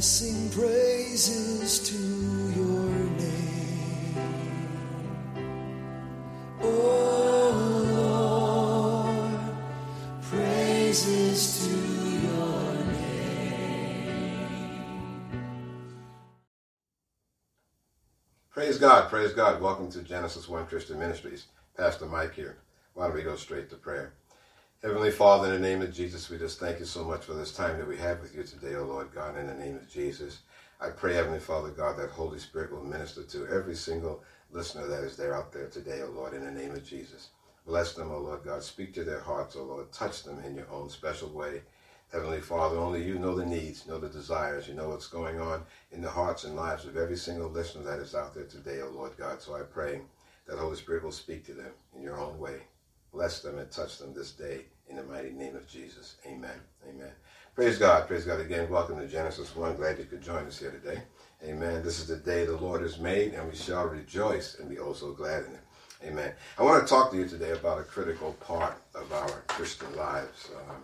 Sing praises to your name. Oh Lord, praises to your Praise God, praise God. Welcome to Genesis 1 Christian Ministries. Pastor Mike here. Why don't we go straight to prayer? Heavenly Father, in the name of Jesus, we just thank you so much for this time that we have with you today, O Lord God, in the name of Jesus. I pray, Heavenly Father God, that Holy Spirit will minister to every single listener that is there out there today, O Lord, in the name of Jesus. Bless them, O Lord God. Speak to their hearts, O Lord. Touch them in your own special way. Heavenly Father, only you know the needs, know the desires, you know what's going on in the hearts and lives of every single listener that is out there today, O Lord God. So I pray that Holy Spirit will speak to them in your own way. Bless them and touch them this day in the mighty name of Jesus. Amen. Amen. Praise God. Praise God again. Welcome to Genesis 1. Glad you could join us here today. Amen. This is the day the Lord has made, and we shall rejoice and be also glad in it. Amen. I want to talk to you today about a critical part of our Christian lives. Um,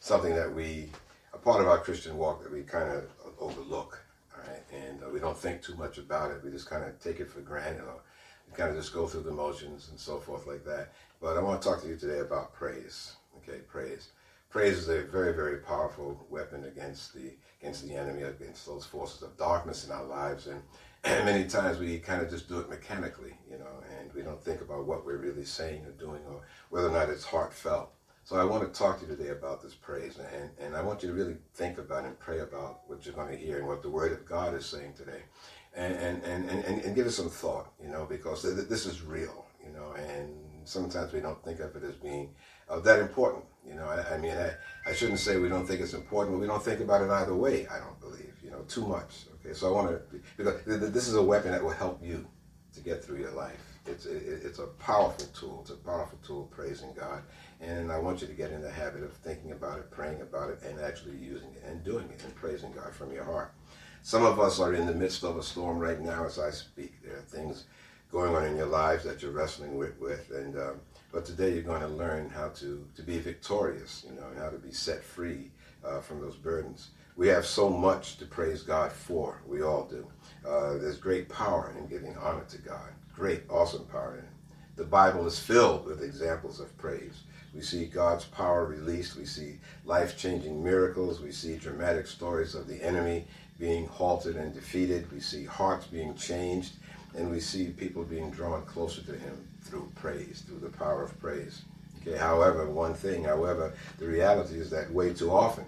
something that we, a part of our Christian walk that we kind of overlook. All right. And uh, we don't think too much about it. We just kind of take it for granted or we kind of just go through the motions and so forth like that. But I want to talk to you today about praise. Okay, praise. Praise is a very, very powerful weapon against the against the enemy, against those forces of darkness in our lives. And, many times we kind of just do it mechanically, you know, and we don't think about what we're really saying or doing or whether or not it's heartfelt. So I want to talk to you today about this praise, and, and I want you to really think about and pray about what you're going to hear and what the Word of God is saying today, and and, and, and, and give it some thought, you know, because this is real, you know, and sometimes we don't think of it as being uh, that important. You know, I, I mean, I, I shouldn't say we don't think it's important, but we don't think about it either way. I don't believe, you know, too much. Okay, so I want to because this is a weapon that will help you to get through your life. It's it, it's a powerful tool. It's a powerful tool, praising God. And I want you to get in the habit of thinking about it, praying about it, and actually using it and doing it and praising God from your heart. Some of us are in the midst of a storm right now as I speak. There are things going on in your lives that you're wrestling with, with and um, but today you're going to learn how to, to be victorious, you know, and how to be set free uh, from those burdens. We have so much to praise God for. We all do. Uh, there's great power in giving honor to God. Great, awesome power in it. The Bible is filled with examples of praise. We see God's power released. We see life changing miracles. We see dramatic stories of the enemy being halted and defeated. We see hearts being changed. And we see people being drawn closer to Him through praise, through the power of praise. Okay, however, one thing, however, the reality is that way too often,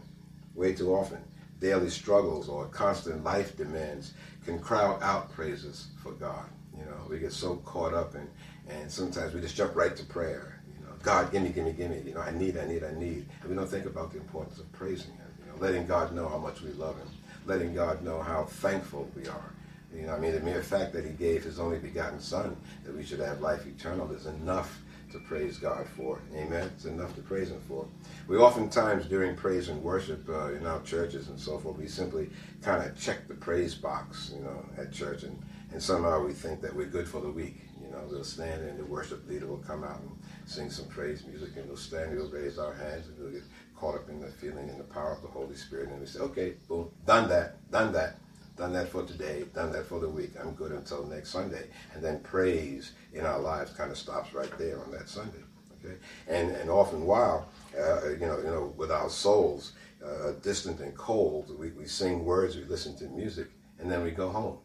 way too often, daily struggles or constant life demands can crowd out praises for God. You know, we get so caught up in, and sometimes we just jump right to prayer. You know, God, gimme, gimme, gimme. You know, I need, I need, I need. And we don't think about the importance of praising Him. You know, letting God know how much we love Him, letting God know how thankful we are. You know, I mean, the mere fact that He gave His only begotten Son that we should have life eternal is enough to praise God for. Amen. It's enough to praise Him for. We oftentimes, during praise and worship uh, in our churches and so forth, we simply kind of check the praise box, you know, at church, and, and somehow we think that we're good for the week. You know, we'll stand and the worship leader will come out and sing some praise music, and we'll stand, and we'll raise our hands, and we'll get caught up in the feeling and the power of the Holy Spirit, and we say, okay, boom, done that, done that done that for today, done that for the week. I'm good until next Sunday. And then praise in our lives kind of stops right there on that Sunday. Okay, and and often while uh, you know you know with our souls uh, distant and cold, we, we sing words, we listen to music, and then we go home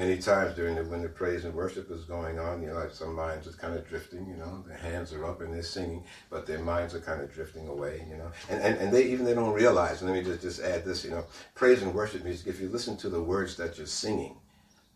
many times during the when the praise and worship is going on, you know, like some minds are kind of drifting, you know, their hands are up and they're singing, but their minds are kind of drifting away, you know. And, and, and they even they don't realize, let me just, just add this, you know, praise and worship music, if you listen to the words that you're singing,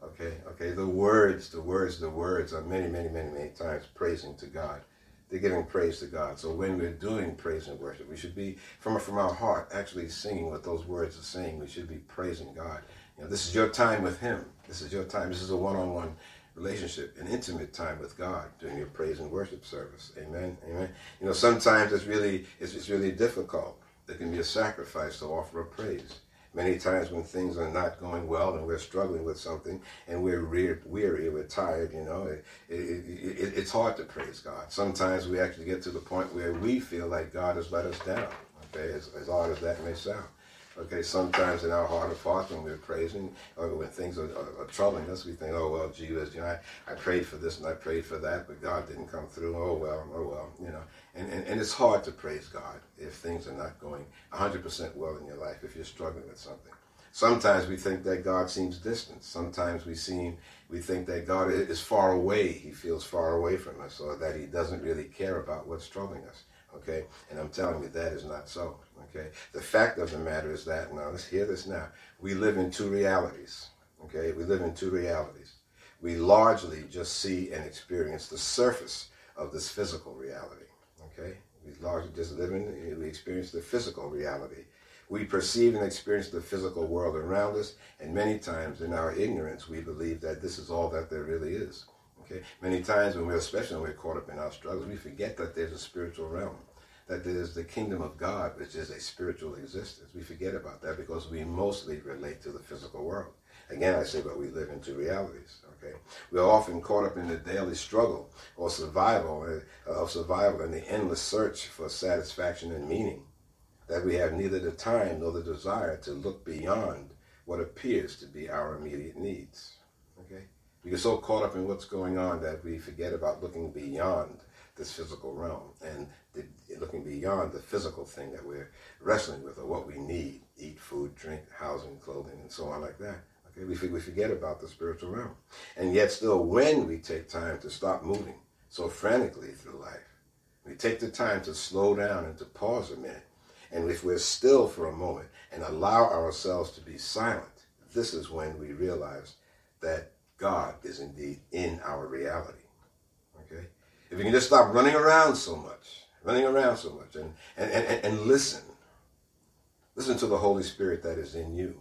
okay, okay, the words, the words, the words are many, many, many, many times praising to God. They're giving praise to God. So when we're doing praise and worship, we should be from from our heart actually singing what those words are saying. We should be praising God. You know, this is your time with Him. This is your time. This is a one-on-one relationship, an intimate time with God during your praise and worship service. Amen. Amen. You know, sometimes it's really it's, it's really difficult. There can be a sacrifice to offer a praise. Many times when things are not going well and we're struggling with something and we're weary, we're tired, you know, it, it, it, it's hard to praise God. Sometimes we actually get to the point where we feel like God has let us down, okay, as, as hard as that may sound. Okay, sometimes in our heart of hearts when we're praising or when things are, are, are, troubling us, we think, oh, well, gee you know, I, I prayed for this and I prayed for that, but God didn't come through. Oh, well, oh, well, you know. And, and, and it's hard to praise God if things are not going 100% well in your life, if you're struggling with something. Sometimes we think that God seems distant. Sometimes we seem we think that God is far away. He feels far away from us, or that He doesn't really care about what's troubling us. Okay, and I'm telling you that is not so. Okay, the fact of the matter is that now let's hear this now. We live in two realities. Okay, we live in two realities. We largely just see and experience the surface of this physical reality. Okay, we largely just live in we experience the physical reality we perceive and experience the physical world around us, and many times in our ignorance, we believe that this is all that there really is. Okay? Many times when we're, especially when we're caught up in our struggles, we forget that there's a spiritual realm, that there's the kingdom of God, which is a spiritual existence. We forget about that because we mostly relate to the physical world. Again, I say, but we live in two realities. Okay, we're often caught up in the daily struggle or survival uh, of survival and the endless search for satisfaction and meaning that we have neither the time nor the desire to look beyond what appears to be our immediate needs. Okay? We get so caught up in what's going on that we forget about looking beyond this physical realm and the, looking beyond the physical thing that we're wrestling with or what we need eat, food, drink, housing, clothing, and so on like that. Okay? We, we forget about the spiritual realm. And yet, still, when we take time to stop moving so frantically through life, we take the time to slow down and to pause a minute and if we're still for a moment and allow ourselves to be silent, this is when we realize that God is indeed in our reality. If you can just stop running around so much, running around so much, and, and, and, and listen, listen to the Holy Spirit that is in you,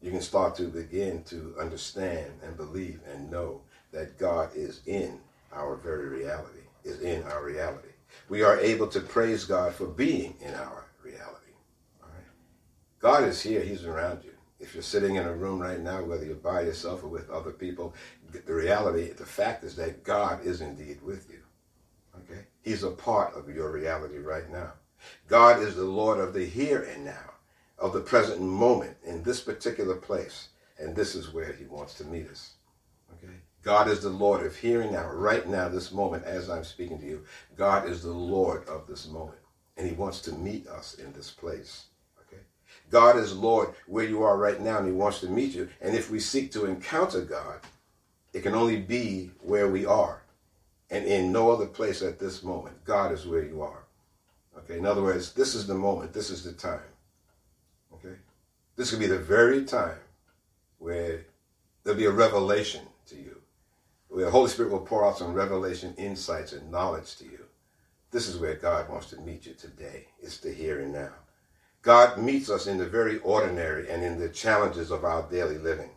you can start to begin to understand and believe and know that God is in our very reality, is in our reality. We are able to praise God for being in our reality. All right? God is here. He's around you. If you're sitting in a room right now, whether you're by yourself or with other people, the reality, the fact is that God is indeed with you. He's a part of your reality right now. God is the Lord of the here and now, of the present moment in this particular place. And this is where he wants to meet us. Okay? God is the Lord of here and now, right now, this moment, as I'm speaking to you. God is the Lord of this moment and he wants to meet us in this place. Okay? God is Lord where you are right now, and he wants to meet you. And if we seek to encounter God, it can only be where we are and in no other place at this moment. God is where you are. Okay, in other words, this is the moment, this is the time. Okay? This could be the very time where there'll be a revelation to you, where the Holy Spirit will pour out some revelation, insights, and knowledge to you. This is where God wants to meet you today. It's the here and now. God meets us in the very ordinary and in the challenges of our daily living.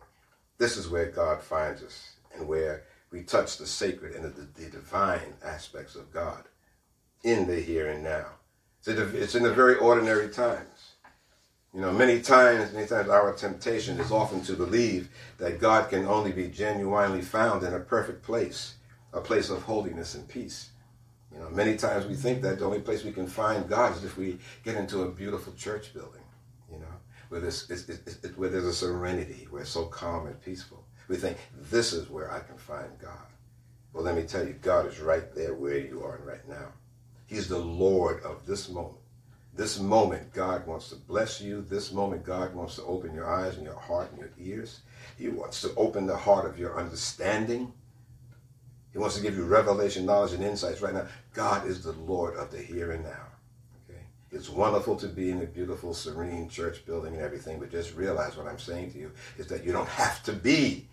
This is where God finds us and where we touch the sacred and the, the divine aspects of God in the here and now. It's in the very ordinary times. You know, many times, many times our temptation is often to believe that God can only be genuinely found in a perfect place, a place of holiness and peace. You know, many times we think that the only place we can find God is if we get into a beautiful church building, you know, where it's, it's, where there's a serenity, where it's so calm and peaceful. We think, this is where I can find God. Well, let me tell you, God is right there where you are right now. He's the Lord of this moment. This moment, God wants to bless you. This moment, God wants to open your eyes and your heart and your ears. He wants to open the heart of your understanding he wants to give you revelation, knowledge, and insights right now. God is the Lord of the here and now. Okay? It's wonderful to be in a beautiful, serene church building and everything, but just realize what I'm saying to you is that you don't have to be.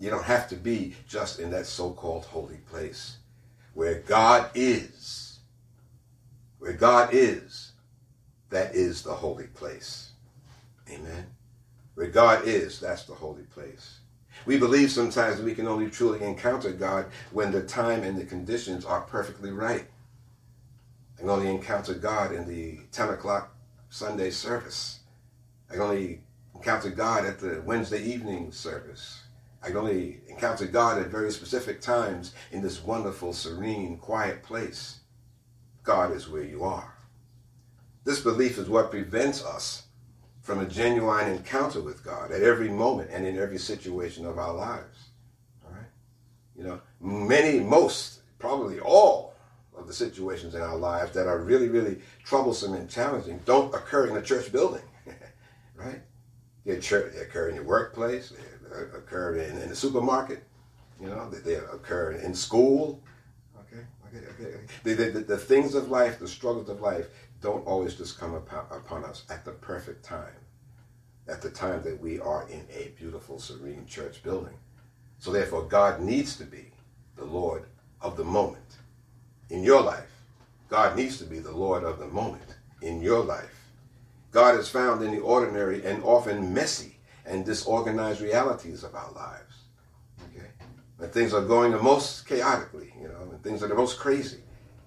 You don't have to be just in that so-called holy place. Where God is, where God is, that is the holy place. Amen. Where God is, that's the holy place. We believe sometimes we can only truly encounter God when the time and the conditions are perfectly right. I can only encounter God in the 10 o'clock Sunday service. I can only encounter God at the Wednesday evening service. I can only encountered God at very specific times in this wonderful, serene, quiet place. God is where you are. This belief is what prevents us from a genuine encounter with God at every moment and in every situation of our lives. All right? You know, many, most, probably all of the situations in our lives that are really, really troublesome and challenging don't occur in a church building, right? They occur in your workplace, they occur in, in the supermarket, you know, they occur in school. Okay, okay, okay. The, the, the things of life, the struggles of life, don't always just come upon, upon us at the perfect time, at the time that we are in a beautiful, serene church building. So therefore, God needs to be the Lord of the moment in your life. God needs to be the Lord of the moment in your life. God is found in the ordinary and often messy and disorganized realities of our lives. Okay? When things are going the most chaotically, you know, when things are the most crazy,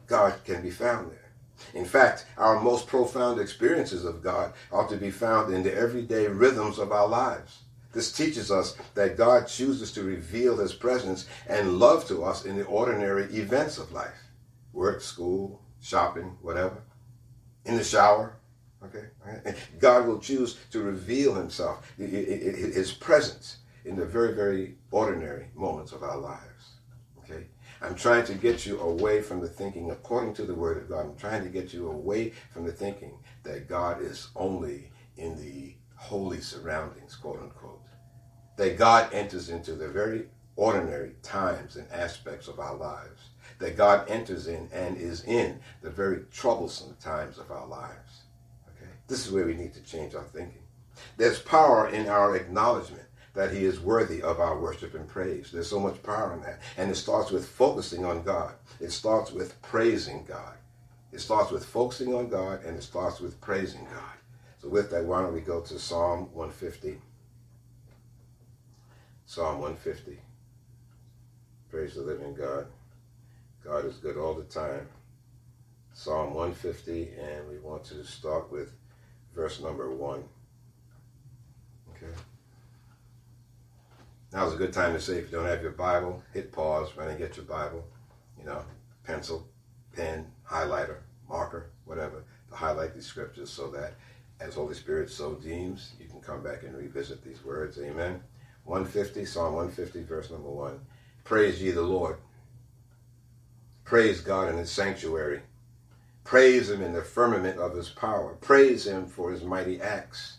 God can be found there. In fact, our most profound experiences of God ought to be found in the everyday rhythms of our lives. This teaches us that God chooses to reveal his presence and love to us in the ordinary events of life work, school, shopping, whatever, in the shower. Okay? And God will choose to reveal himself, his presence, in the very, very ordinary moments of our lives. Okay? I'm trying to get you away from the thinking according to the Word of God. I'm trying to get you away from the thinking that God is only in the holy surroundings, quote unquote. That God enters into the very ordinary times and aspects of our lives. That God enters in and is in the very troublesome times of our lives. This is where we need to change our thinking. There's power in our acknowledgement that he is worthy of our worship and praise. There's so much power in that. And it starts with focusing on God. It starts with praising God. It starts with focusing on God and it starts with praising God. So with that, why don't we go to Psalm 150? Psalm 150. Praise the living God. God is good all the time. Psalm 150, and we want to start with verse number 1. Okay. Now's a good time to say if you don't have your Bible, hit pause, run and get your Bible, you know, pencil, pen, highlighter, marker, whatever, to highlight these scriptures so that as Holy Spirit so deems, you can come back and revisit these words. Amen. 150, Psalm 150, verse number 1. Praise ye the Lord. Praise God in his sanctuary. Praise him in the firmament of his power. Praise him for his mighty acts.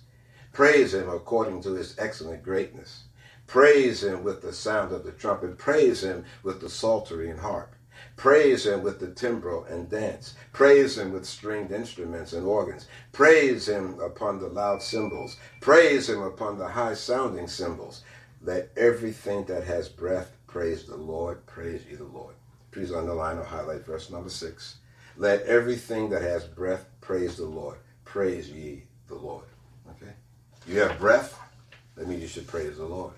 Praise him according to his excellent greatness. Praise him with the sound of the trumpet. Praise him with the psaltery and harp. Praise him with the timbrel and dance. Praise him with stringed instruments and organs. Praise him upon the loud cymbals. Praise him upon the high sounding cymbals. Let everything that has breath praise the Lord. Praise ye the Lord. Please underline or highlight verse number six. Let everything that has breath praise the Lord. Praise ye the Lord. Okay? You have breath, that means you should praise the Lord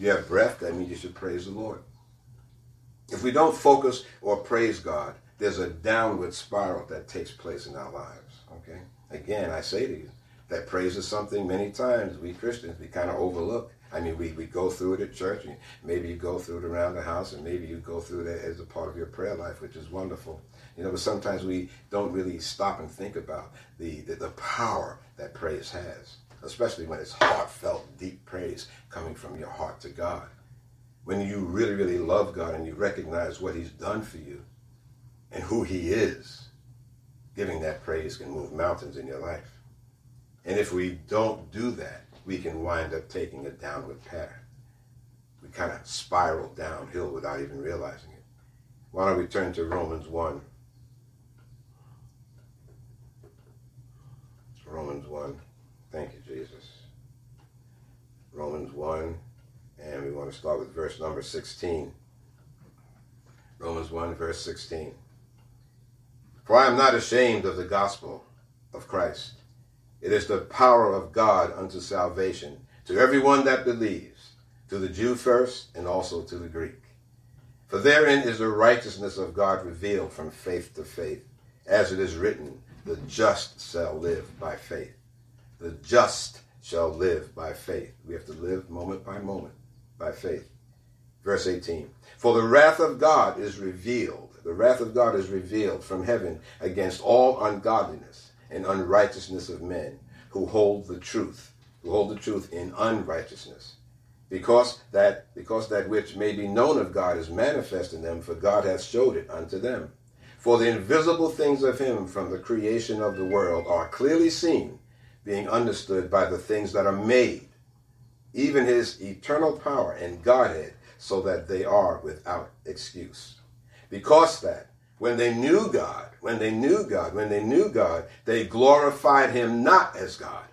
you have breath, that means you should praise the Lord. If we don't focus or praise God, there's a downward spiral that takes place in our lives. Okay? Again, I say to you, that praise is something many times we Christians we kind of overlook. I mean, we, we go through it at church, and maybe you go through it around the house, and maybe you go through it as a part of your prayer life, which is wonderful. You know, but sometimes we don't really stop and think about the, the, the power that praise has especially when it's heartfelt, deep praise coming from your heart to God. When you really, really love God and you recognize what He's done for you and who He is, giving that praise can move mountains in your life. And if we don't do that, we can wind up taking a downward path. We kind of spiral downhill without even realizing it. Why don't we turn to Romans 1? Romans 1. Thank you, Jesus. Romans 1, and we want to start with verse number 16. Romans 1, verse 16. For I am not ashamed of the gospel of Christ. It is the power of God unto salvation to everyone that believes, to the Jew first, and also to the Greek. For therein is the righteousness of God revealed from faith to faith, as it is written, the just shall live by faith. The just shall live by faith. We have to live moment by moment by faith. Verse 18 For the wrath of God is revealed, the wrath of God is revealed from heaven against all ungodliness and unrighteousness of men who hold the truth, who hold the truth in unrighteousness. Because that because that which may be known of God is manifest in them, for God hath showed it unto them. For the invisible things of him from the creation of the world are clearly seen, being understood by the things that are made, even his eternal power and Godhead, so that they are without excuse. Because that when they knew God, when they knew God, when they knew God, they glorified him not as God.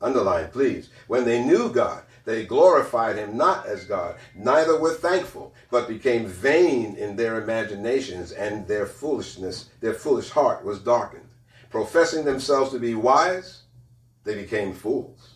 Underline, please. When they knew God, they glorified him not as God, neither were thankful, but became vain in their imaginations, and their foolishness, their foolish heart was darkened. Professing themselves to be wise, they became fools,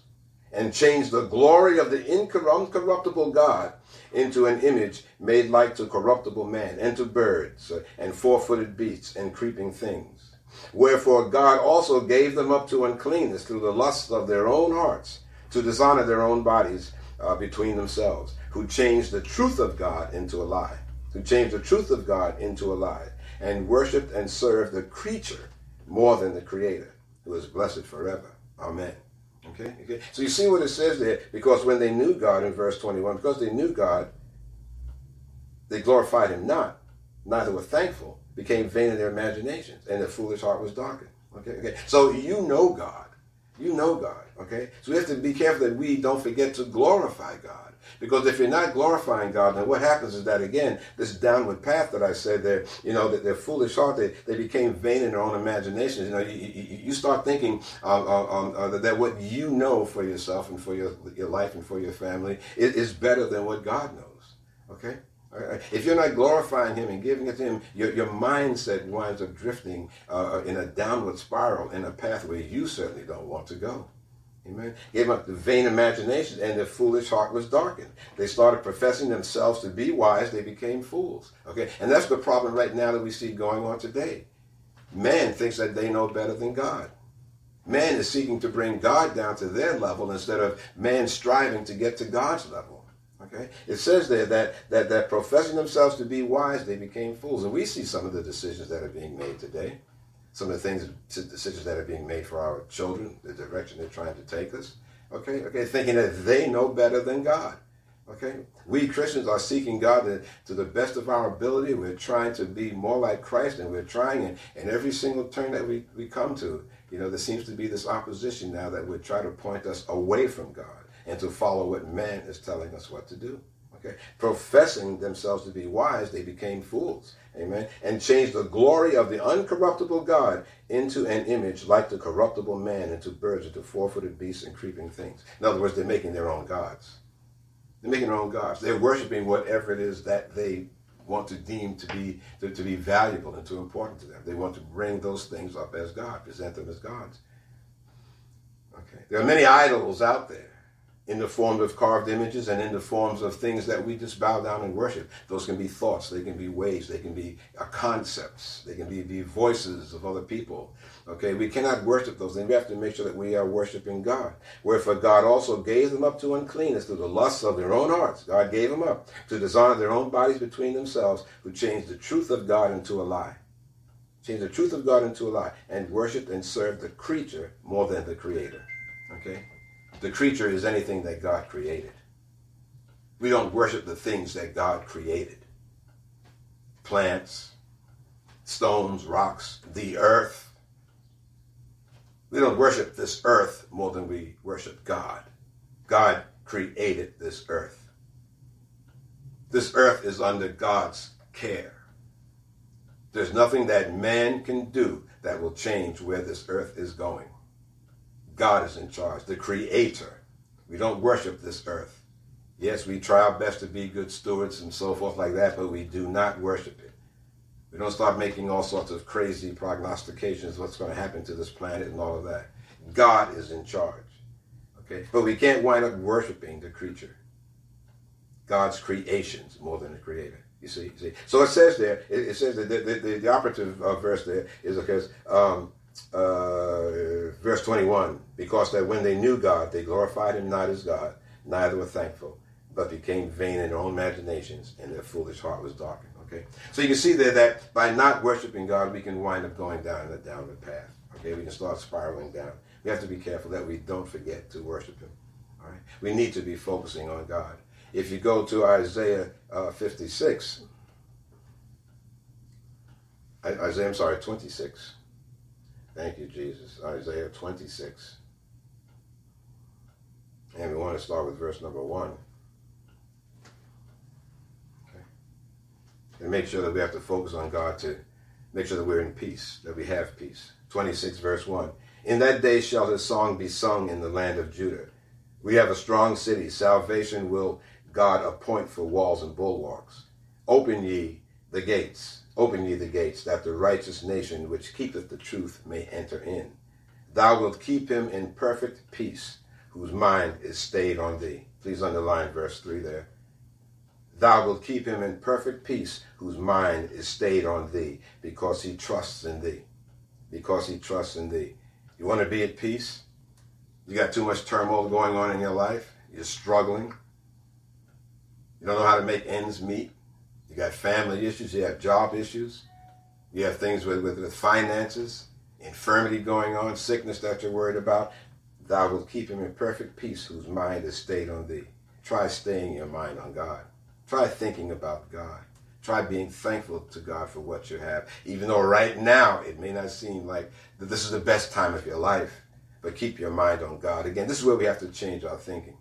and changed the glory of the incorruptible God into an image made like to corruptible man, and to birds, and four footed beasts, and creeping things. Wherefore God also gave them up to uncleanness through the lusts of their own hearts, to dishonor their own bodies uh, between themselves, who changed the truth of God into a lie, who changed the truth of God into a lie, and worshiped and served the creature more than the Creator, who is blessed forever. Amen. Okay, okay. So you see what it says there, because when they knew God in verse 21, because they knew God, they glorified him not, neither were thankful, became vain in their imaginations, and their foolish heart was darkened. Okay, okay. So you know God. You know God. Okay? So we have to be careful that we don't forget to glorify God. Because if you're not glorifying God, then what happens is that again, this downward path that I said there, you know, that their foolish heart, they, they became vain in their own imaginations. You know, you, you, you start thinking uh, uh, uh, that what you know for yourself and for your, your life and for your family is, is better than what God knows. Okay? If you're not glorifying Him and giving it to Him, your, your mindset winds up drifting uh, in a downward spiral in a pathway you certainly don't want to go. Amen. Gave up the vain imagination, and their foolish heart was darkened. They started professing themselves to be wise, they became fools. Okay, and that's the problem right now that we see going on today. Man thinks that they know better than God. Man is seeking to bring God down to their level instead of man striving to get to God's level. Okay, it says there that that that professing themselves to be wise, they became fools, and we see some of the decisions that are being made today. Some of the things, decisions that are being made for our children, the direction they're trying to take us. Okay, okay, thinking that they know better than God. Okay, we Christians are seeking God to, to the best of our ability. We're trying to be more like Christ, and we're trying, and, and every single turn that we, we come to, you know, there seems to be this opposition now that would try to point us away from God and to follow what man is telling us what to do. Okay, professing themselves to be wise, they became fools. Amen. And changed the glory of the uncorruptible God into an image like the corruptible man, into birds, into four-footed beasts and creeping things. In other words, they're making their own gods. They're making their own gods. They're worshiping whatever it is that they want to deem to be to, to be valuable and too important to them. They want to bring those things up as God, present them as gods. Okay. There are many idols out there in the form of carved images and in the forms of things that we just bow down and worship. Those can be thoughts, they can be ways, they can be uh, concepts, they can be, be voices of other people. Okay, we cannot worship those things. We have to make sure that we are worshiping God. Wherefore God also gave them up to uncleanness through the lusts of their own hearts. God gave them up to dishonor their own bodies between themselves, who changed the truth of God into a lie. Changed the truth of God into a lie, and worshiped and served the creature more than the creator. Okay? The creature is anything that God created. We don't worship the things that God created plants, stones, rocks, the earth. We don't worship this earth more than we worship God. God created this earth. This earth is under God's care. There's nothing that man can do that will change where this earth is going. God is in charge, the creator. We don't worship this earth. Yes, we try our best to be good stewards and so forth like that, but we do not worship it. We don't start making all sorts of crazy prognostications what's going to happen to this planet and all of that. God is in charge. Okay? But we can't wind up worshiping the creature. God's creations more than the creator. You see, you see. So it says there, it, it says that the, the, the operative uh, verse there is because um, uh, verse 21 because that when they knew God, they glorified him not as God, neither were thankful, but became vain in their own imaginations, and their foolish heart was darkened. Okay, so you can see there that by not worshiping God, we can wind up going down a downward path. Okay, we can start spiraling down. We have to be careful that we don't forget to worship Him. All right? We need to be focusing on God. If you go to Isaiah uh, 56, Isaiah, I'm sorry, 26. Thank you, Jesus. Isaiah 26. And we want to start with verse number 1. Okay. And make sure that we have to focus on God to make sure that we're in peace, that we have peace. 26, verse 1. In that day shall his song be sung in the land of Judah. We have a strong city. Salvation will God appoint for walls and bulwarks. Open ye the gates, open ye the gates, that the righteous nation which keepeth the truth may enter in. Thou wilt keep him in perfect peace, whose mind is stayed on thee. Please underline verse 3 there. Thou wilt keep him in perfect peace, whose mind is stayed on thee, because he trusts in thee. Because he trusts in thee. You want to be at peace? You got too much turmoil going on in your life? You're struggling? You don't know how to make ends meet? You got family issues, you have job issues, you have things with, with, with finances, infirmity going on, sickness that you're worried about. Thou wilt keep him in perfect peace whose mind is stayed on thee. Try staying your mind on God. Try thinking about God. Try being thankful to God for what you have. Even though right now it may not seem like this is the best time of your life, but keep your mind on God. Again, this is where we have to change our thinking.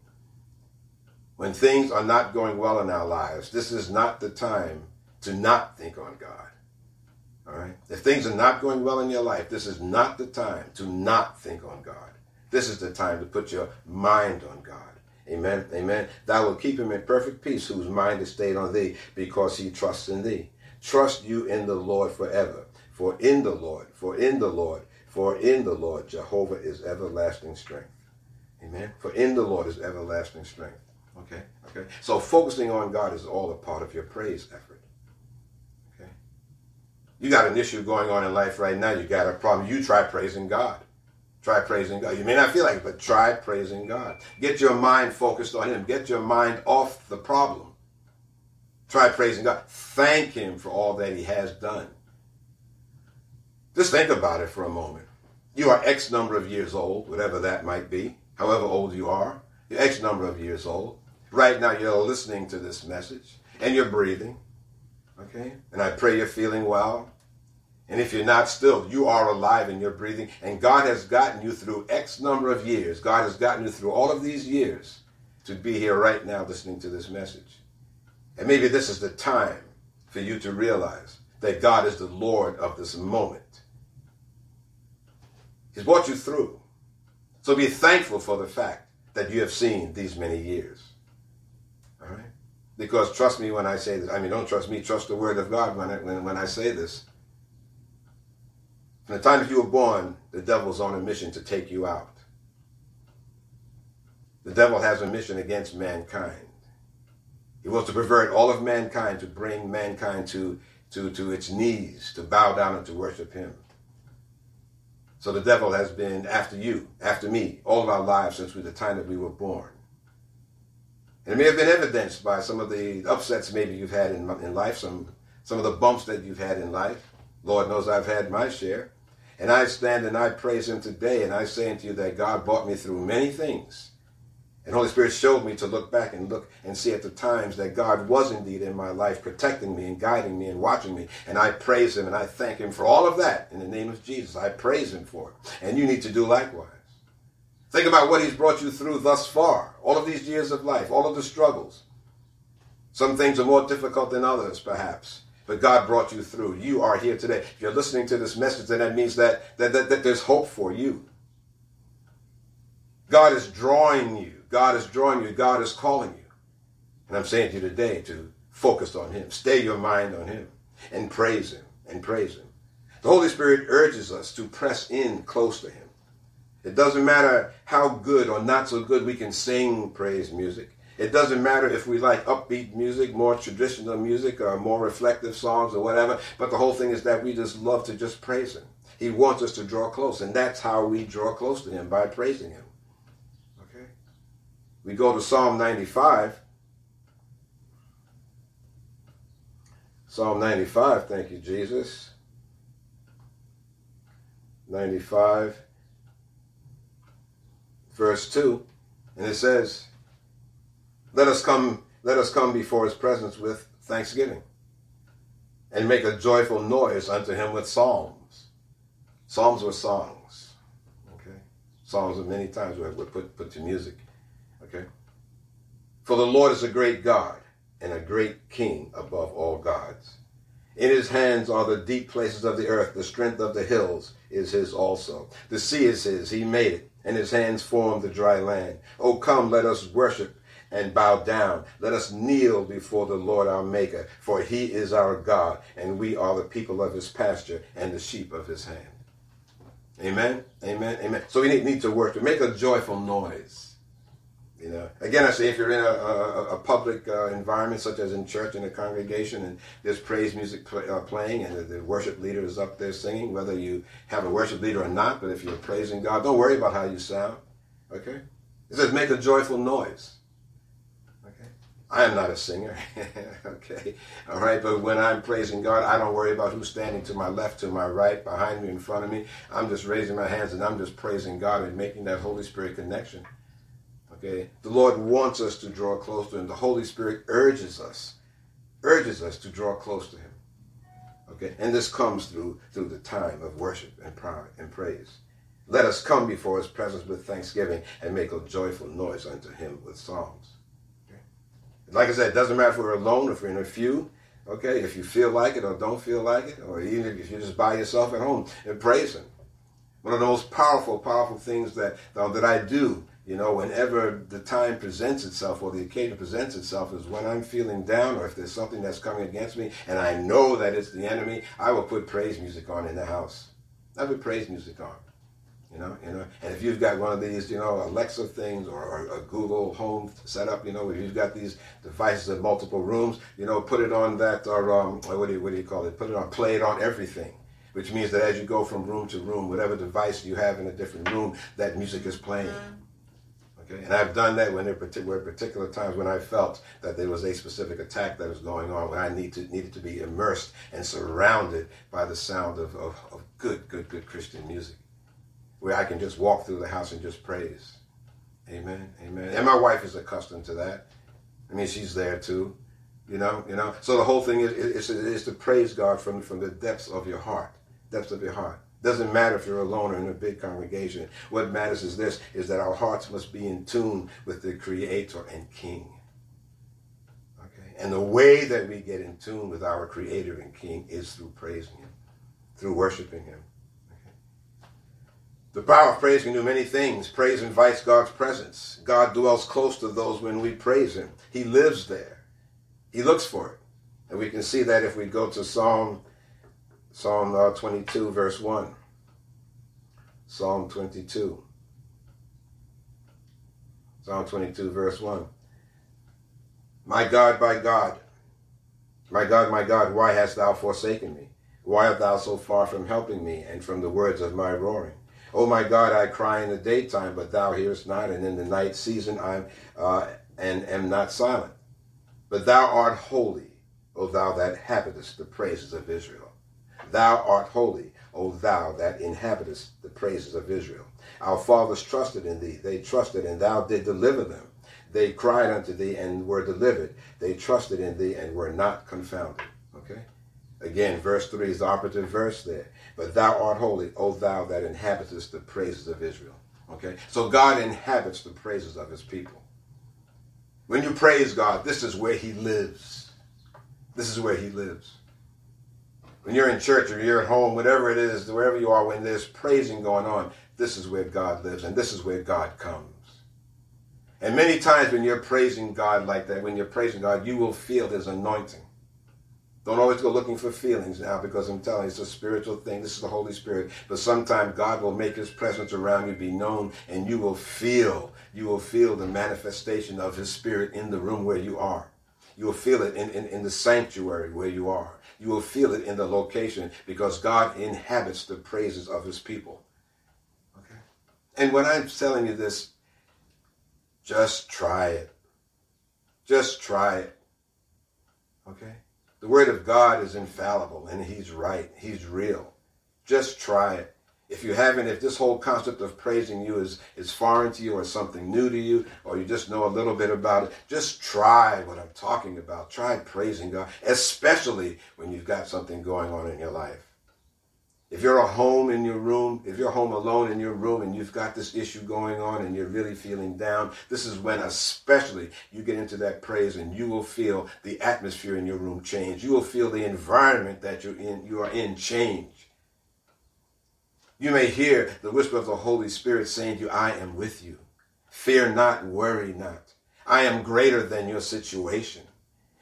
When things are not going well in our lives, this is not the time to not think on God. All right? If things are not going well in your life, this is not the time to not think on God. This is the time to put your mind on God. Amen. Amen. Thou will keep him in perfect peace, whose mind is stayed on thee, because he trusts in thee. Trust you in the Lord forever. For in the Lord, for in the Lord, for in the Lord, Jehovah is everlasting strength. Amen. For in the Lord is everlasting strength. Okay? Okay? So focusing on God is all a part of your praise effort. Okay? You got an issue going on in life right now, you got a problem. You try praising God. Try praising God. You may not feel like it, but try praising God. Get your mind focused on Him. Get your mind off the problem. Try praising God. Thank Him for all that He has done. Just think about it for a moment. You are X number of years old, whatever that might be, however old you are. You're X number of years old. Right now, you're listening to this message and you're breathing. Okay? And I pray you're feeling well. And if you're not still, you are alive and you're breathing. And God has gotten you through X number of years. God has gotten you through all of these years to be here right now listening to this message. And maybe this is the time for you to realize that God is the Lord of this moment. He's brought you through. So be thankful for the fact that you have seen these many years. All right? Because trust me when I say this. I mean, don't trust me, trust the word of God when I, when, when I say this. From the time that you were born, the devil's on a mission to take you out. The devil has a mission against mankind. He wants to pervert all of mankind to bring mankind to, to, to its knees, to bow down and to worship him. So the devil has been after you, after me, all of our lives since the time that we were born. And it may have been evidenced by some of the upsets maybe you've had in, in life, some, some of the bumps that you've had in life. Lord knows I've had my share. And I stand and I praise him today, and I say unto you that God brought me through many things. And Holy Spirit showed me to look back and look and see at the times that God was indeed in my life, protecting me and guiding me and watching me. And I praise Him and I thank Him for all of that in the name of Jesus. I praise Him for it. And you need to do likewise. Think about what He's brought you through thus far, all of these years of life, all of the struggles. Some things are more difficult than others, perhaps. But God brought you through. You are here today. If you're listening to this message, then that means that, that, that, that there's hope for you. God is drawing you. God is drawing you. God is calling you. And I'm saying to you today to focus on Him. Stay your mind on Him and praise Him and praise Him. The Holy Spirit urges us to press in close to Him. It doesn't matter how good or not so good we can sing praise music. It doesn't matter if we like upbeat music, more traditional music, or more reflective songs or whatever. But the whole thing is that we just love to just praise Him. He wants us to draw close, and that's how we draw close to Him by praising Him. Okay? We go to Psalm 95. Psalm 95, thank you, Jesus. 95. Verse 2, and it says, Let us come, let us come before his presence with thanksgiving, and make a joyful noise unto him with psalms. Psalms were songs. Okay? Psalms are many times were put, put to music. Okay? For the Lord is a great God and a great king above all gods. In his hands are the deep places of the earth. The strength of the hills is his also. The sea is his. He made it, and his hands formed the dry land. Oh, come, let us worship and bow down. Let us kneel before the Lord our Maker, for he is our God, and we are the people of his pasture and the sheep of his hand. Amen. Amen. Amen. So we need, need to worship. Make a joyful noise. You know, again, I say if you're in a, a, a public uh, environment, such as in church in a congregation, and there's praise music play, uh, playing, and the, the, worship leader is up there singing, whether you have a worship leader or not, but if you're praising God, don't worry about how you sound. Okay? It says make a joyful noise. Okay? I am not a singer. okay? All right? But when I'm praising God, I don't worry about who's standing to my left, to my right, behind me, in front of me. I'm just raising my hands and I'm just praising God and making that Holy Spirit connection. Okay? The Lord wants us to draw close to Him. The Holy Spirit urges us, urges us to draw close to Him. Okay? And this comes through through the time of worship and prayer and praise. Let us come before His presence with thanksgiving and make a joyful noise unto Him with songs. Okay? Like I said, it doesn't matter if we're alone, or if we're in a few. Okay, if you feel like it or don't feel like it, or even if you're just by yourself at home and praise Him. One of the most powerful, powerful things that that I do you know, whenever the time presents itself or the occasion presents itself is when I'm feeling down or if there's something that's coming against me and I know that it's the enemy, I will put praise music on in the house. I put praise music on. You know, you know, and if you've got one of these, you know, Alexa things or, or a Google Home setup, you know, if you've got these devices in multiple rooms, you know, put it on that or um, what do you what do you call it? Put it on, play it on everything which means that as you go from room to room, whatever device you have in a different room, that music is playing. Okay? And I've done that when there were particular times when I felt that there was a specific attack that was going on, when I need to, needed to be immersed and surrounded by the sound of, of, of good, good, good Christian music, where I can just walk through the house and just praise. Amen, amen. And my wife is accustomed to that. I mean, she's there too. You know, you know. So the whole thing is, is, is to praise God from, from the depths of your heart, depths of your heart. Doesn't matter if you're alone or in a big congregation. What matters is this, is that our hearts must be in tune with the Creator and King. Okay? And the way that we get in tune with our Creator and King is through praising Him, through worshiping Him. The power of praise can do many things. Praise invites God's presence. God dwells close to those when we praise Him. He lives there. He looks for it. And we can see that if we go to Psalm Psalm uh, 22, verse 1. Psalm 22. Psalm 22, verse 1. My God, my God, my God, my God, why hast thou forsaken me? Why art thou so far from helping me and from the words of my roaring? O my God, I cry in the daytime, but thou hearest not, and in the night season I uh, and am not silent. But thou art holy, O thou that habitest the praises of Israel. Thou art holy, O thou that inhabitest the praises of Israel. Our fathers trusted in thee. They trusted, and thou did deliver them. They cried unto thee and were delivered. They trusted in thee and were not confounded. Okay? Again, verse 3 is the operative verse there. But thou art holy, O thou that inhabitest the praises of Israel. Okay? So God inhabits the praises of his people. When you praise God, this is where he lives. This is where he lives when you're in church or you're at home, whatever it is, wherever you are, when there's praising going on, this is where God lives and this is where God comes. And many times when you're praising God like that, when you're praising God, you will feel His anointing. Don't always go looking for feelings now because I'm telling you, it's a spiritual thing. This is the Holy Spirit. But sometimes God will make His presence around you be known and you will feel, you will feel the manifestation of His Spirit in the room where you are. You will feel it in, in, in the sanctuary where you are. You will feel it in the location because God inhabits the praises of his people. Okay? And when I'm telling you this, just try it. Just try it. Okay? The word of God is infallible and he's right. He's real. Just try it. If you haven't, if this whole concept of praising you is, is foreign to you or something new to you, or you just know a little bit about it, just try what I'm talking about. Try praising God, especially when you've got something going on in your life. If you're at home in your room, if you're home alone in your room and you've got this issue going on and you're really feeling down, this is when especially you get into that praise and you will feel the atmosphere in your room change. You will feel the environment that you're in, you are in change. You may hear the whisper of the Holy Spirit saying to you, I am with you. Fear not, worry not. I am greater than your situation.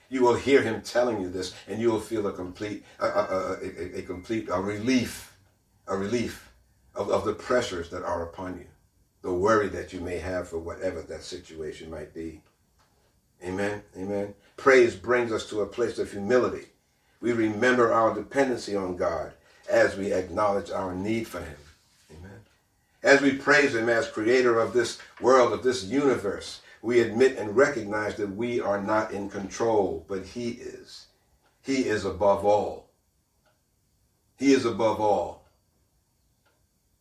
You will hear him telling you this, and you will feel a complete, a, a, a, a complete a relief, a relief of, of the pressures that are upon you, the worry that you may have for whatever that situation might be. Amen. Amen. Praise brings us to a place of humility. We remember our dependency on God as we acknowledge our need for Him. Amen. As we praise Him as creator of this world, of this universe, we admit and recognize that we are not in control, but He is. He is above all. He is above all.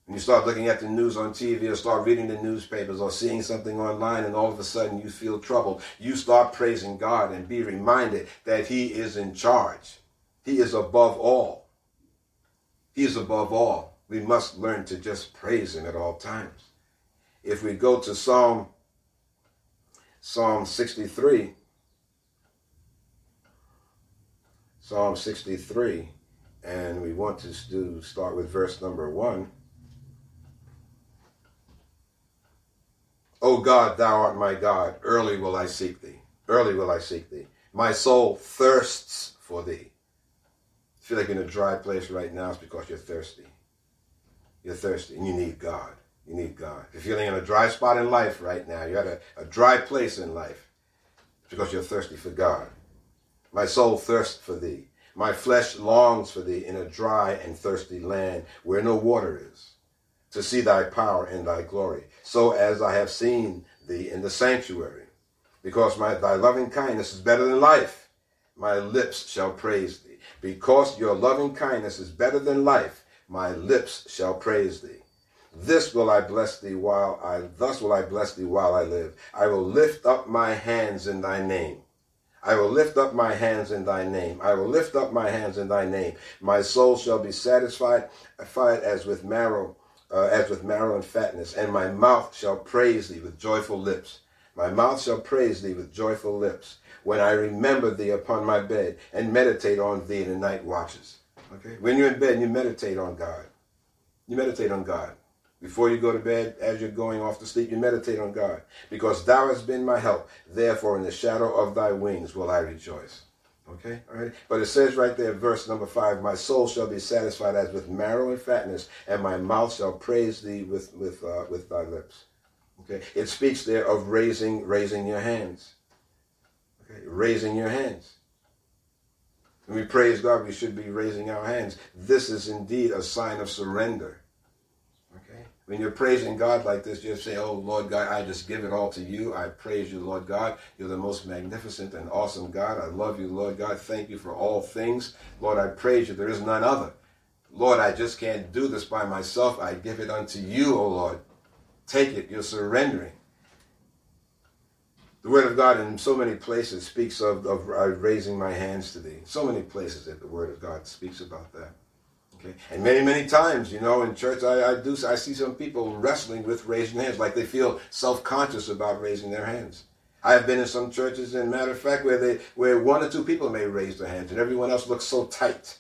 When you start looking at the news on TV or start reading the newspapers or seeing something online and all of a sudden you feel trouble, you start praising God and be reminded that He is in charge. He is above all. He is above all. We must learn to just praise Him at all times. If we go to Psalm Psalm 63. Psalm 63, and we want to do start with verse number one. O God, thou art my God, early will I seek thee. Early will I seek thee. My soul thirsts for thee. Feel like you're in a dry place right now, it's because you're thirsty. You're thirsty and you need God. You need God. If you're feeling in a dry spot in life right now, you're at a, a dry place in life, it's because you're thirsty for God. My soul thirsts for thee. My flesh longs for thee in a dry and thirsty land where no water is, to see thy power and thy glory, so as I have seen thee in the sanctuary. Because my, thy loving kindness is better than life, my lips shall praise thee. Because your loving kindness is better than life, my lips shall praise thee. This will I bless thee while I thus will I bless thee while I live. I will lift up my hands in thy name. I will lift up my hands in thy name. I will lift up my hands in thy name. My soul shall be satisfied, fied as with marrow, uh, as with marrow and fatness, and my mouth shall praise thee with joyful lips. My mouth shall praise thee with joyful lips when I remember thee upon my bed and meditate on thee in the night watches. Okay? When you're in bed you meditate on God. You meditate on God. Before you go to bed, as you're going off to sleep, you meditate on God. Because thou hast been my help. Therefore, in the shadow of thy wings will I rejoice. Okay? All right? But it says right there, verse number five, My soul shall be satisfied as with marrow and fatness, and my mouth shall praise thee with, with, uh, with thy lips. Okay? It speaks there of raising, raising your hands. Raising your hands. When we praise God, we should be raising our hands. This is indeed a sign of surrender. Okay? When you're praising God like this, you say, Oh Lord God, I just give it all to you. I praise you, Lord God. You're the most magnificent and awesome God. I love you, Lord God. Thank you for all things. Lord, I praise you. There is none other. Lord, I just can't do this by myself. I give it unto you, O Lord. Take it. You're surrendering. The Word of God in so many places speaks of, of raising my hands to thee. So many places that the Word of God speaks about that. Okay. And many, many times, you know, in church, I, I do I see some people wrestling with raising hands, like they feel self-conscious about raising their hands. I have been in some churches, and matter of fact, where they where one or two people may raise their hands, and everyone else looks so tight.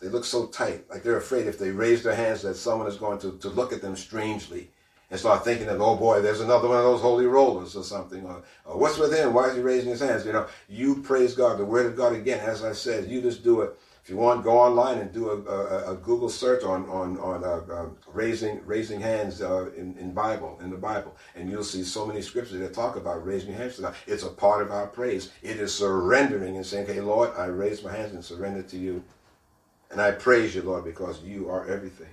They look so tight, like they're afraid if they raise their hands that someone is going to, to look at them strangely and start thinking that, oh boy, there's another one of those holy rollers or something. Or, or what's with him? Why is he raising his hands? You know, you praise God. The word of God again, as I said, you just do it if you want, go online and do a, a, a Google search on on on uh, uh, raising raising hands uh, in in Bible in the Bible, and you'll see so many scriptures that talk about raising hands to God. It's a part of our praise. It is surrendering and saying, "Okay, Lord, I raise my hands and surrender to you, and I praise you, Lord, because you are everything."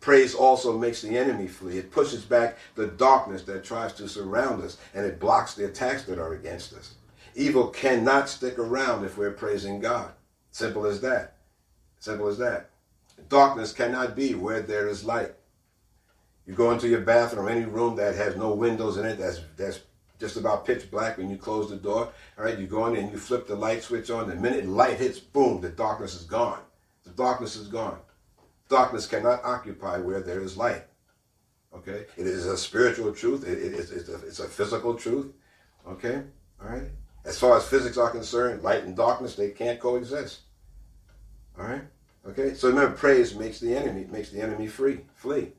Praise also makes the enemy flee. It pushes back the darkness that tries to surround us, and it blocks the attacks that are against us. Evil cannot stick around if we're praising God. Simple as that. Simple as that. Darkness cannot be where there is light. You go into your bathroom, any room that has no windows in it, that's that's just about pitch black when you close the door. All right, you go in and you flip the light switch on. The minute light hits, boom, the darkness is gone. The darkness is gone. Darkness cannot occupy where there is light. Okay, it is a spiritual truth. It, it, it's, it's, a, it's a physical truth. Okay, all right. As far as physics are concerned, light and darkness they can't coexist. All right. Okay. So remember, praise makes the enemy makes the enemy free, flee.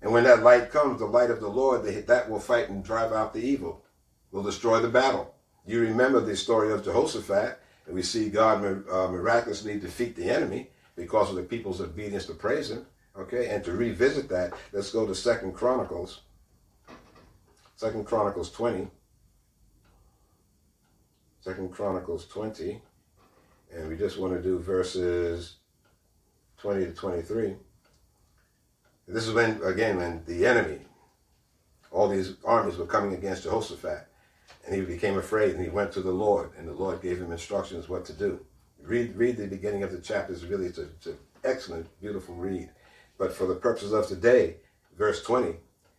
And when that light comes, the light of the Lord, that will fight and drive out the evil will destroy the battle. You remember the story of Jehoshaphat, and we see God uh, miraculously defeat the enemy because of the people's obedience to praise him. Okay, and to revisit that, let's go to Second Chronicles. Second Chronicles 20. Second Chronicles 20. And we just want to do verses 20 to 23. This is when, again, when the enemy, all these armies were coming against Jehoshaphat. And he became afraid and he went to the Lord, and the Lord gave him instructions what to do. Read, read the beginning of the chapters. Really, it's, it's an excellent, beautiful read. But for the purposes of today, verse 20,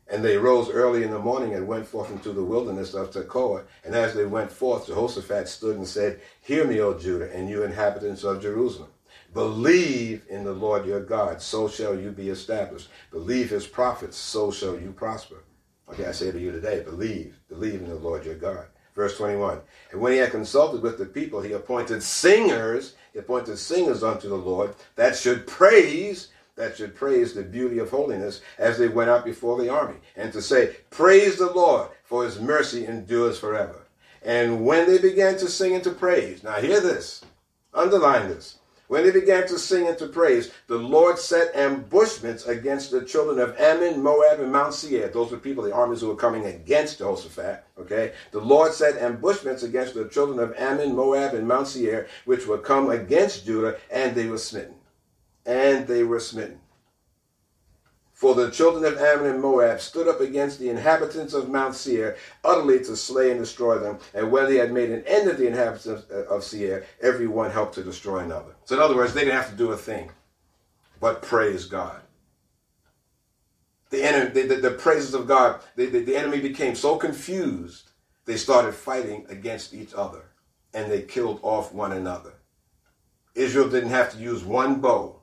and they rose early in the morning and went forth into the wilderness of Tekoa. And as they went forth, Jehoshaphat stood and said, Hear me, O Judah, and you inhabitants of Jerusalem. Believe in the Lord your God, so shall you be established. Believe his prophets, so shall you prosper. Okay, I say to you today, believe, believe in the Lord your God. Verse 21. And when he had consulted with the people, he appointed singers, he appointed singers unto the Lord that should praise, that should praise the beauty of holiness as they went out before the army. And to say, Praise the Lord, for his mercy endures forever. And when they began to sing and to praise, now hear this, underline this. When they began to sing and to praise, the Lord set ambushments against the children of Ammon, Moab, and Mount Seir. Those were people, the armies who were coming against Jehoshaphat. Okay? The Lord set ambushments against the children of Ammon, Moab, and Mount Seir, which would come against Judah, and they were smitten. And they were smitten. For the children of Ammon and Moab stood up against the inhabitants of Mount Seir, utterly to slay and destroy them. And when they had made an end of the inhabitants of Seir, every one helped to destroy another. So, in other words, they didn't have to do a thing but praise God. The, enemy, the, the, the praises of God, the, the, the enemy became so confused, they started fighting against each other and they killed off one another. Israel didn't have to use one bow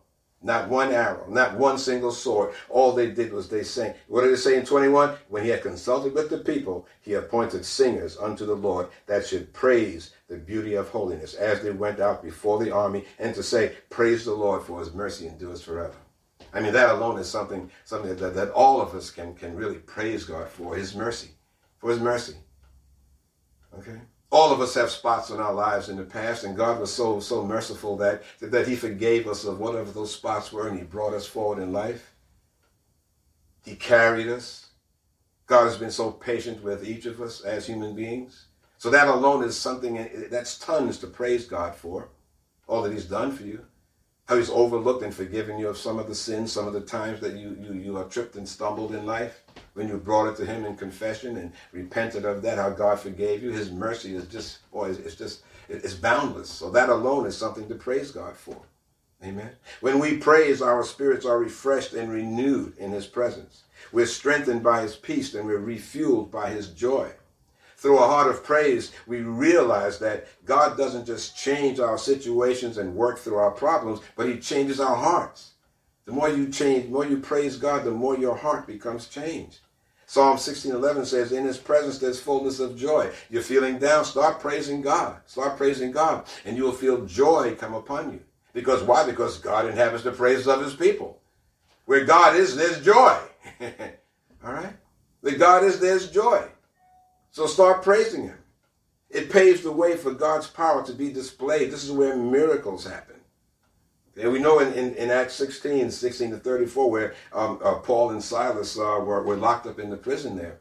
not one arrow, not one single sword. All they did was they sang. What did it say in 21? When he had consulted with the people, he appointed singers unto the Lord that should praise the beauty of holiness as they went out before the army and to say, Praise the Lord for his mercy endures forever. I mean, that alone is something, something that, that all of us can, can really praise God for his mercy. For his mercy. Okay? All of us have spots in our lives in the past, and God was so so merciful that that He forgave us of whatever those spots were, and He brought us forward in life. He carried us. God has been so patient with each of us as human beings. So that alone is something that's tons to praise God for, all that He's done for you how he's overlooked and forgiven you of some of the sins, some of the times that you, you, you are tripped and stumbled in life. When you brought it to him in confession and repented of that, how God forgave you. His mercy is just, boy, it's just, it's boundless. So that alone is something to praise God for. Amen. When we praise, our spirits are refreshed and renewed in his presence. We're strengthened by his peace and we're refueled by his joy through a heart of praise, we realize that God doesn't just change our situations and work through our problems, but He changes our hearts. The more you change, the more you praise God, the more your heart becomes changed. Psalm 16:11 says, "In His presence there's fullness of joy." You're feeling down, start praising God. Start praising God, and you will feel joy come upon you. Because why? Because God inhabits the praises of His people. Where God is, there's joy. All right. Where God is, there's joy. So start praising Him. It paves the way for God's power to be displayed. This is where miracles happen. And we know in, in, in, Acts 16, 16 to 34, where um, uh, Paul and Silas uh, were, were locked up in the prison there.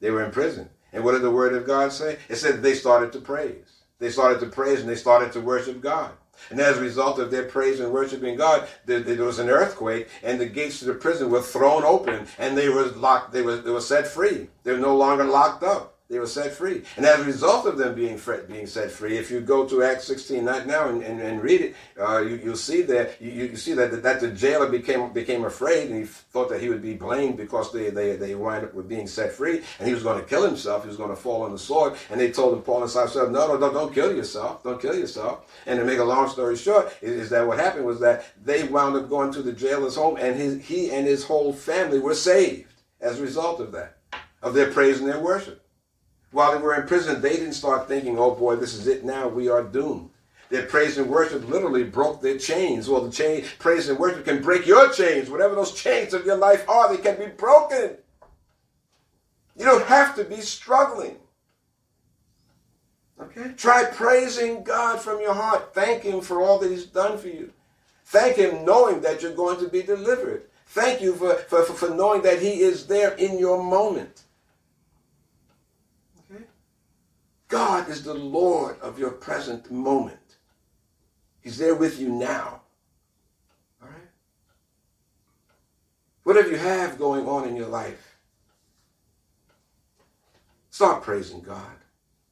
They were in prison. And what did the word of God say? It said they started to praise. They started to praise and they started to worship God. And as a result of their praise and worshiping God, there, there, was an earthquake, and the gates to the prison were thrown open, and they were locked. They were they were set free. They were no longer locked up. They were set free. And as a result of them being being set free, if you go to Acts 16 right now and, and, and read it, uh, you, will see that you, you see that, that the jailer became became afraid and he thought that he would be blamed because they, they, they wind up with being set free and he was going to kill himself. He was going to fall on the sword. And they told him, Paul and Silas, no, no, no, don't kill yourself. Don't kill yourself. And to make a long story short, is, is that what happened was that they wound up going to the jailer's home and his, he and his whole family were saved as a result of that, of their praise and their worship. While they were in prison, they didn't start thinking, oh boy, this is it now, we are doomed. Their praise and worship literally broke their chains. Well, the chain, praise and worship can break your chains. Whatever those chains of your life are, they can be broken. You don't have to be struggling. Okay? Try praising God from your heart. Thank Him for all that He's done for you. Thank Him knowing that you're going to be delivered. Thank you for, for, for knowing that He is there in your moment. God is the Lord of your present moment. He's there with you now. All right? Whatever you have going on in your life, start praising God.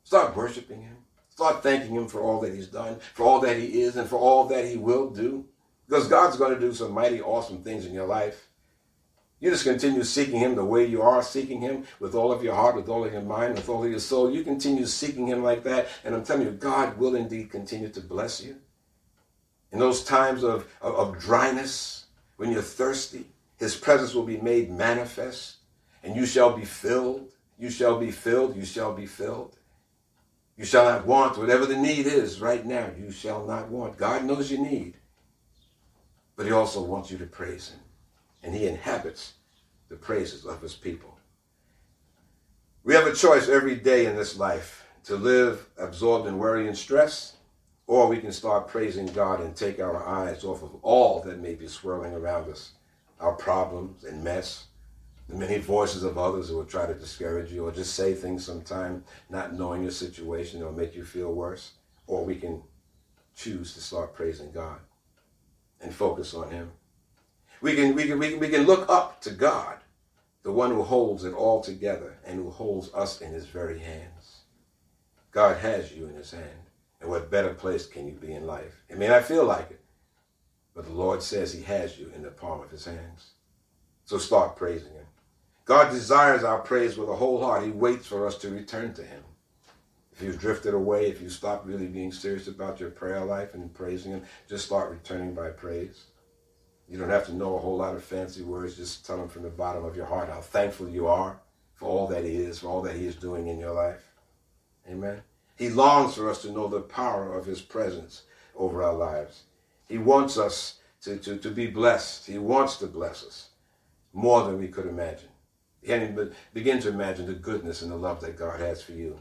Start worshiping Him. Start thanking Him for all that He's done, for all that He is, and for all that He will do. Because God's going to do some mighty awesome things in your life. You just continue seeking Him the way you are seeking Him with all of your heart, with all of your mind, with all of your soul. You continue seeking Him like that, and I'm telling you, God will indeed continue to bless you. In those times of, of, of dryness, when you're thirsty, His presence will be made manifest, and you shall be filled. You shall be filled. You shall be filled. You shall not want whatever the need is right now. You shall not want. God knows your need, but He also wants you to praise Him and he inhabits the praises of his people. We have a choice every day in this life to live absorbed in worry and stress, or we can start praising God and take our eyes off of all that may be swirling around us, our problems and mess, the many voices of others who will try to discourage you or just say things sometime not knowing your situation or make you feel worse, or we can choose to start praising God and focus on him. We can, we, can, we, can, we can look up to God, the one who holds it all together and who holds us in his very hands. God has you in his hand. And what better place can you be in life? It may not feel like it, but the Lord says he has you in the palm of his hands. So start praising him. God desires our praise with a whole heart. He waits for us to return to him. If you've drifted away, if you stop really being serious about your prayer life and praising him, just start returning by praise. You don't have to know a whole lot of fancy words. Just tell him from the bottom of your heart how thankful you are for all that he is, for all that he is doing in your life. Amen. He longs for us to know the power of his presence over our lives. He wants us to, to, to be blessed. He wants to bless us more than we could imagine. And begin to imagine the goodness and the love that God has for you.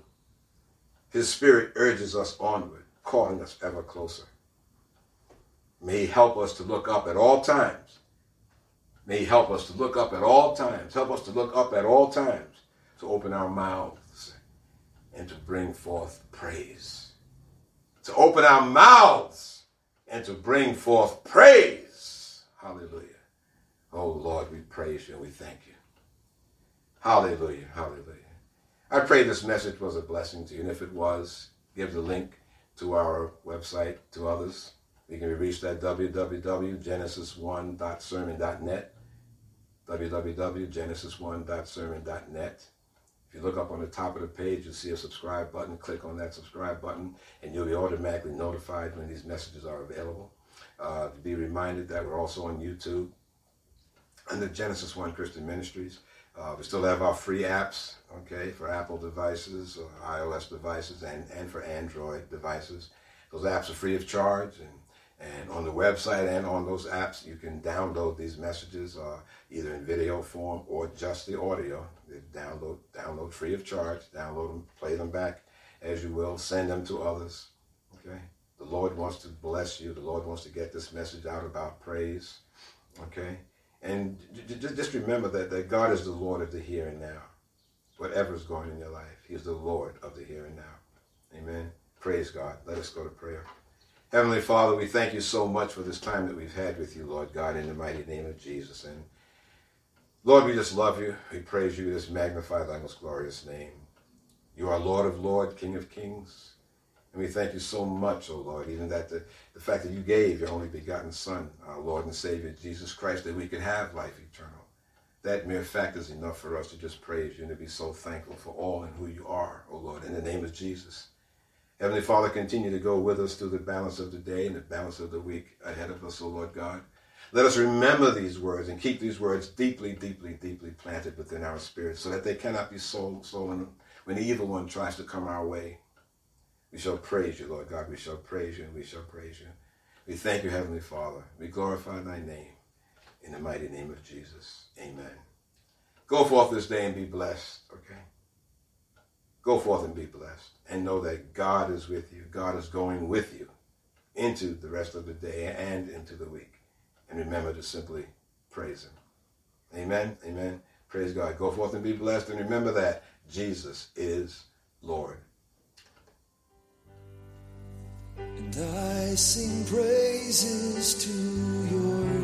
His spirit urges us onward, calling us ever closer. May He help us to look up at all times. May He help us to look up at all times. Help us to look up at all times to open our mouths and to bring forth praise. To open our mouths and to bring forth praise. Hallelujah. Oh Lord, we praise you and we thank you. Hallelujah. Hallelujah. I pray this message was a blessing to you. And if it was, give the link to our website to others. You can be reached at www.genesis1.sermon.net. www.genesis1.sermon.net. If you look up on the top of the page, you'll see a subscribe button. Click on that subscribe button, and you'll be automatically notified when these messages are available. Uh, to be reminded that we're also on YouTube under Genesis One Christian Ministries. Uh, we still have our free apps, okay, for Apple devices, iOS devices, and, and for Android devices. Those apps are free of charge, and and on the website and on those apps, you can download these messages uh, either in video form or just the audio. Download, download free of charge. Download them, play them back as you will. Send them to others. Okay. The Lord wants to bless you. The Lord wants to get this message out about praise. Okay. And just remember that, that God is the Lord of the here and now. Whatever is going in your life, He is the Lord of the here and now. Amen. Praise God. Let us go to prayer. Heavenly Father, we thank you so much for this time that we've had with you, Lord God, in the mighty name of Jesus. And Lord, we just love you. We praise you. We just magnify thy most glorious name. You are Lord of Lords, King of Kings. And we thank you so much, O oh Lord, even that the, the fact that you gave your only begotten Son, our Lord and Savior, Jesus Christ, that we could have life eternal. That mere fact is enough for us to just praise you and to be so thankful for all and who you are, O oh Lord, in the name of Jesus. Heavenly Father, continue to go with us through the balance of the day and the balance of the week ahead of us, O Lord God. Let us remember these words and keep these words deeply, deeply, deeply planted within our spirits so that they cannot be stolen when the evil one tries to come our way. We shall praise you, Lord God. We shall praise you and we shall praise you. We thank you, Heavenly Father. We glorify thy name in the mighty name of Jesus. Amen. Go forth this day and be blessed, okay? Go forth and be blessed and know that God is with you. God is going with you into the rest of the day and into the week. And remember to simply praise him. Amen. Amen. Praise God. Go forth and be blessed. And remember that Jesus is Lord. And I sing praises to your